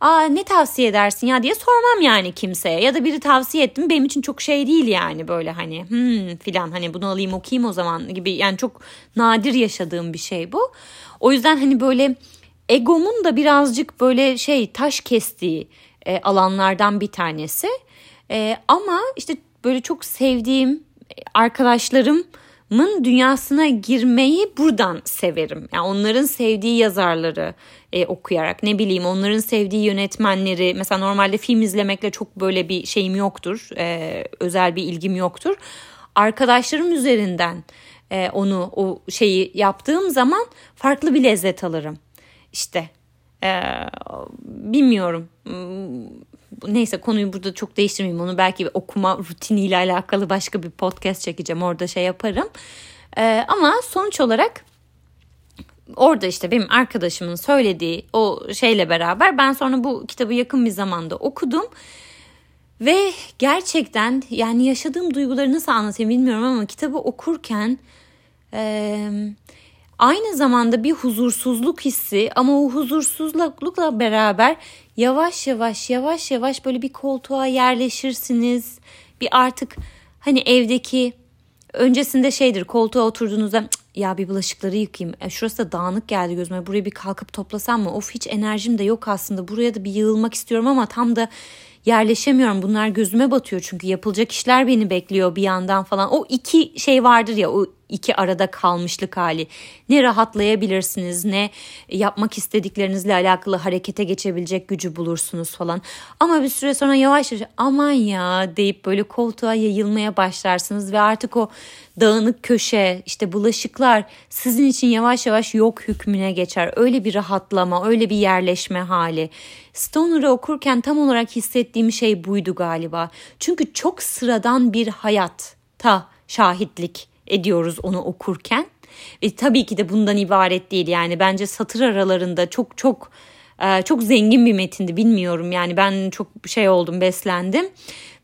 aa ne tavsiye edersin ya diye sormam yani kimseye. Ya da biri tavsiye ettim benim için çok şey değil yani böyle hani hmm filan hani bunu alayım okuyayım o zaman gibi. Yani çok nadir yaşadığım bir şey bu. O yüzden hani böyle egomun da birazcık böyle şey taş kestiği e, alanlardan bir tanesi. E, ama işte böyle çok sevdiğim arkadaşlarım mın dünyasına girmeyi buradan severim. Yani onların sevdiği yazarları e, okuyarak ne bileyim onların sevdiği yönetmenleri mesela normalde film izlemekle çok böyle bir şeyim yoktur. E, özel bir ilgim yoktur. Arkadaşlarım üzerinden e, onu o şeyi yaptığım zaman farklı bir lezzet alırım. İşte e, bilmiyorum neyse konuyu burada çok değiştirmeyeyim. Onu belki okuma rutiniyle alakalı başka bir podcast çekeceğim. Orada şey yaparım. Ee, ama sonuç olarak orada işte benim arkadaşımın söylediği o şeyle beraber ben sonra bu kitabı yakın bir zamanda okudum. Ve gerçekten yani yaşadığım duyguları nasıl anlatayım bilmiyorum ama kitabı okurken e, aynı zamanda bir huzursuzluk hissi ama o huzursuzlukla beraber yavaş yavaş yavaş yavaş böyle bir koltuğa yerleşirsiniz. Bir artık hani evdeki öncesinde şeydir koltuğa oturduğunuzda ya bir bulaşıkları yıkayayım. E, şurası da dağınık geldi gözüme. Buraya bir kalkıp toplasam mı? Of hiç enerjim de yok aslında. Buraya da bir yığılmak istiyorum ama tam da yerleşemiyorum. Bunlar gözüme batıyor çünkü yapılacak işler beni bekliyor bir yandan falan. O iki şey vardır ya o iki arada kalmışlık hali. Ne rahatlayabilirsiniz ne yapmak istediklerinizle alakalı harekete geçebilecek gücü bulursunuz falan. Ama bir süre sonra yavaş yavaş aman ya deyip böyle koltuğa yayılmaya başlarsınız ve artık o dağınık köşe işte bulaşıklar sizin için yavaş yavaş yok hükmüne geçer. Öyle bir rahatlama öyle bir yerleşme hali. Stoner'ı okurken tam olarak hissettiğim şey buydu galiba. Çünkü çok sıradan bir hayat ta şahitlik ediyoruz onu okurken. Ve tabii ki de bundan ibaret değil yani bence satır aralarında çok çok Ee, çok zengin bir metindi bilmiyorum yani ben çok şey oldum beslendim.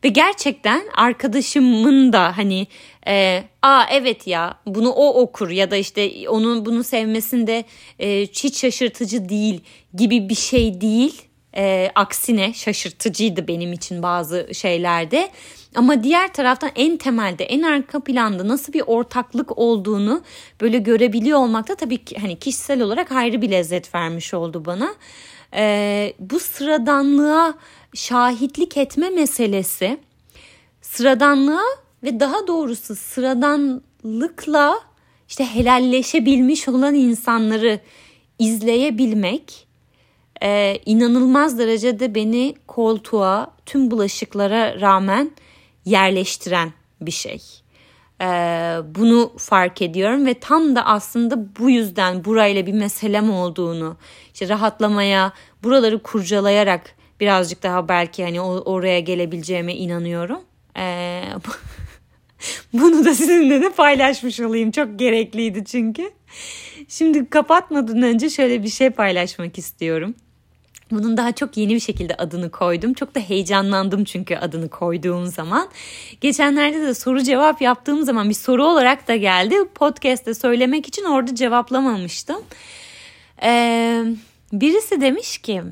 Ve gerçekten arkadaşımın da hani e, aa evet ya bunu o okur ya da işte onun bunu sevmesinde e, hiç şaşırtıcı değil gibi bir şey değil. E, aksine şaşırtıcıydı benim için bazı şeylerde. Ama diğer taraftan en temelde en arka planda nasıl bir ortaklık olduğunu böyle görebiliyor olmak da tabii ki hani kişisel olarak ayrı bir lezzet vermiş oldu bana. Ee, bu sıradanlığa şahitlik etme meselesi sıradanlığa ve daha doğrusu sıradanlıkla işte helalleşebilmiş olan insanları izleyebilmek e, inanılmaz derecede beni koltuğa tüm bulaşıklara rağmen yerleştiren bir şey. Ee, bunu fark ediyorum ve tam da aslında bu yüzden burayla bir meselem olduğunu, işte rahatlamaya, buraları kurcalayarak birazcık daha belki hani oraya gelebileceğime inanıyorum. Ee, (laughs) bunu da sizinle de paylaşmış olayım. Çok gerekliydi çünkü. Şimdi kapatmadan önce şöyle bir şey paylaşmak istiyorum. Bunun daha çok yeni bir şekilde adını koydum. Çok da heyecanlandım çünkü adını koyduğum zaman. Geçenlerde de soru cevap yaptığım zaman bir soru olarak da geldi. Podcast'te söylemek için orada cevaplamamıştım. Ee, birisi demiş ki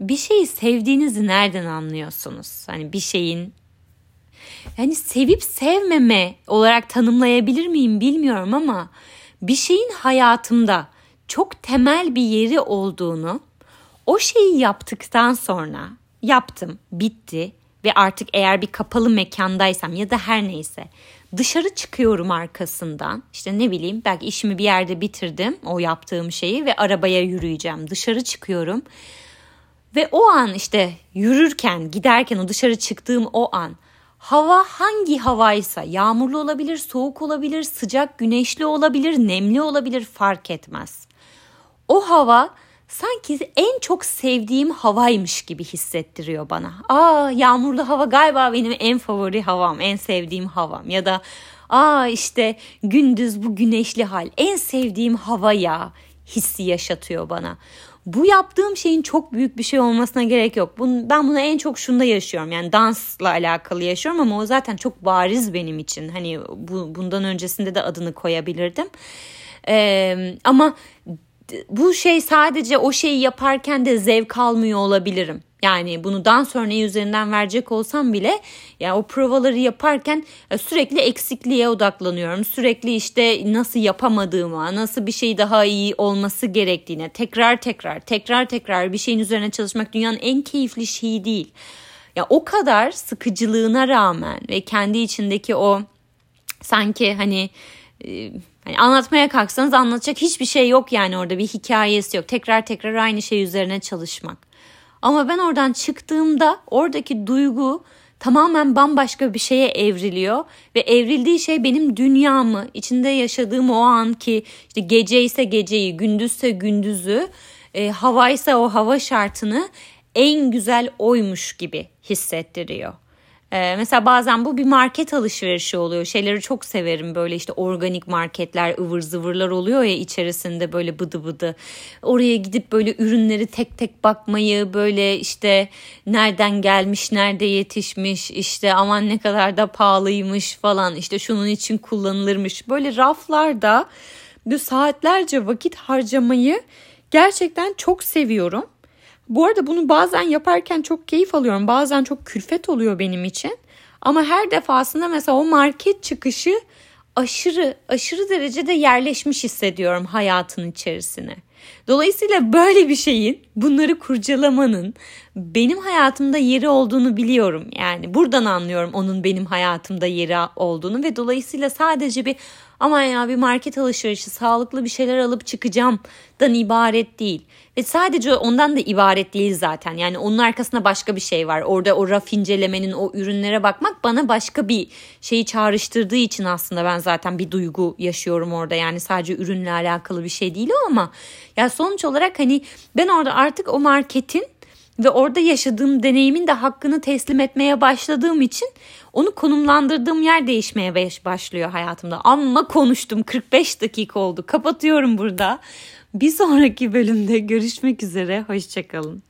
bir şeyi sevdiğinizi nereden anlıyorsunuz? Hani bir şeyin yani sevip sevmeme olarak tanımlayabilir miyim bilmiyorum ama bir şeyin hayatımda çok temel bir yeri olduğunu o şeyi yaptıktan sonra yaptım, bitti ve artık eğer bir kapalı mekandaysam ya da her neyse dışarı çıkıyorum arkasından. İşte ne bileyim belki işimi bir yerde bitirdim o yaptığım şeyi ve arabaya yürüyeceğim. Dışarı çıkıyorum. Ve o an işte yürürken, giderken o dışarı çıktığım o an hava hangi havaysa yağmurlu olabilir, soğuk olabilir, sıcak, güneşli olabilir, nemli olabilir fark etmez. O hava sanki en çok sevdiğim havaymış gibi hissettiriyor bana. Aa yağmurlu hava galiba benim en favori havam, en sevdiğim havam ya da aa işte gündüz bu güneşli hal en sevdiğim hava ya hissi yaşatıyor bana. Bu yaptığım şeyin çok büyük bir şey olmasına gerek yok. ben bunu en çok şunda yaşıyorum. Yani dansla alakalı yaşıyorum ama o zaten çok bariz benim için. Hani bu, bundan öncesinde de adını koyabilirdim. Ee, ama bu şey sadece o şeyi yaparken de zevk almıyor olabilirim. Yani bunu dans örneği üzerinden verecek olsam bile ya o provaları yaparken e, sürekli eksikliğe odaklanıyorum. Sürekli işte nasıl yapamadığıma, nasıl bir şey daha iyi olması gerektiğine tekrar tekrar tekrar tekrar bir şeyin üzerine çalışmak dünyanın en keyifli şeyi değil. Ya o kadar sıkıcılığına rağmen ve kendi içindeki o sanki hani e, Hani anlatmaya kalksanız anlatacak hiçbir şey yok yani orada bir hikayesi yok. Tekrar tekrar aynı şey üzerine çalışmak. Ama ben oradan çıktığımda oradaki duygu tamamen bambaşka bir şeye evriliyor ve evrildiği şey benim dünyamı, içinde yaşadığım o anki işte gece ise geceyi, gündüzse gündüzü, e, hava ise o hava şartını en güzel oymuş gibi hissettiriyor. Ee, mesela bazen bu bir market alışverişi oluyor. Şeyleri çok severim böyle işte organik marketler ıvır zıvırlar oluyor ya içerisinde böyle bıdı bıdı. Oraya gidip böyle ürünleri tek tek bakmayı böyle işte nereden gelmiş nerede yetişmiş işte aman ne kadar da pahalıymış falan işte şunun için kullanılırmış. Böyle raflarda bu saatlerce vakit harcamayı gerçekten çok seviyorum. Bu arada bunu bazen yaparken çok keyif alıyorum. Bazen çok külfet oluyor benim için. Ama her defasında mesela o market çıkışı aşırı aşırı derecede yerleşmiş hissediyorum hayatın içerisine. Dolayısıyla böyle bir şeyin bunları kurcalamanın benim hayatımda yeri olduğunu biliyorum. Yani buradan anlıyorum onun benim hayatımda yeri olduğunu ve dolayısıyla sadece bir aman ya bir market alışverişi sağlıklı bir şeyler alıp çıkacağımdan ibaret değil. Ve sadece ondan da ibaret değil zaten. Yani onun arkasında başka bir şey var. Orada o raf incelemenin, o ürünlere bakmak bana başka bir şeyi çağrıştırdığı için aslında ben zaten bir duygu yaşıyorum orada. Yani sadece ürünle alakalı bir şey değil o ama ya sonuç olarak hani ben orada artık o marketin ve orada yaşadığım deneyimin de hakkını teslim etmeye başladığım için onu konumlandırdığım yer değişmeye başlıyor hayatımda. Amma konuştum 45 dakika oldu kapatıyorum burada. Bir sonraki bölümde görüşmek üzere hoşçakalın.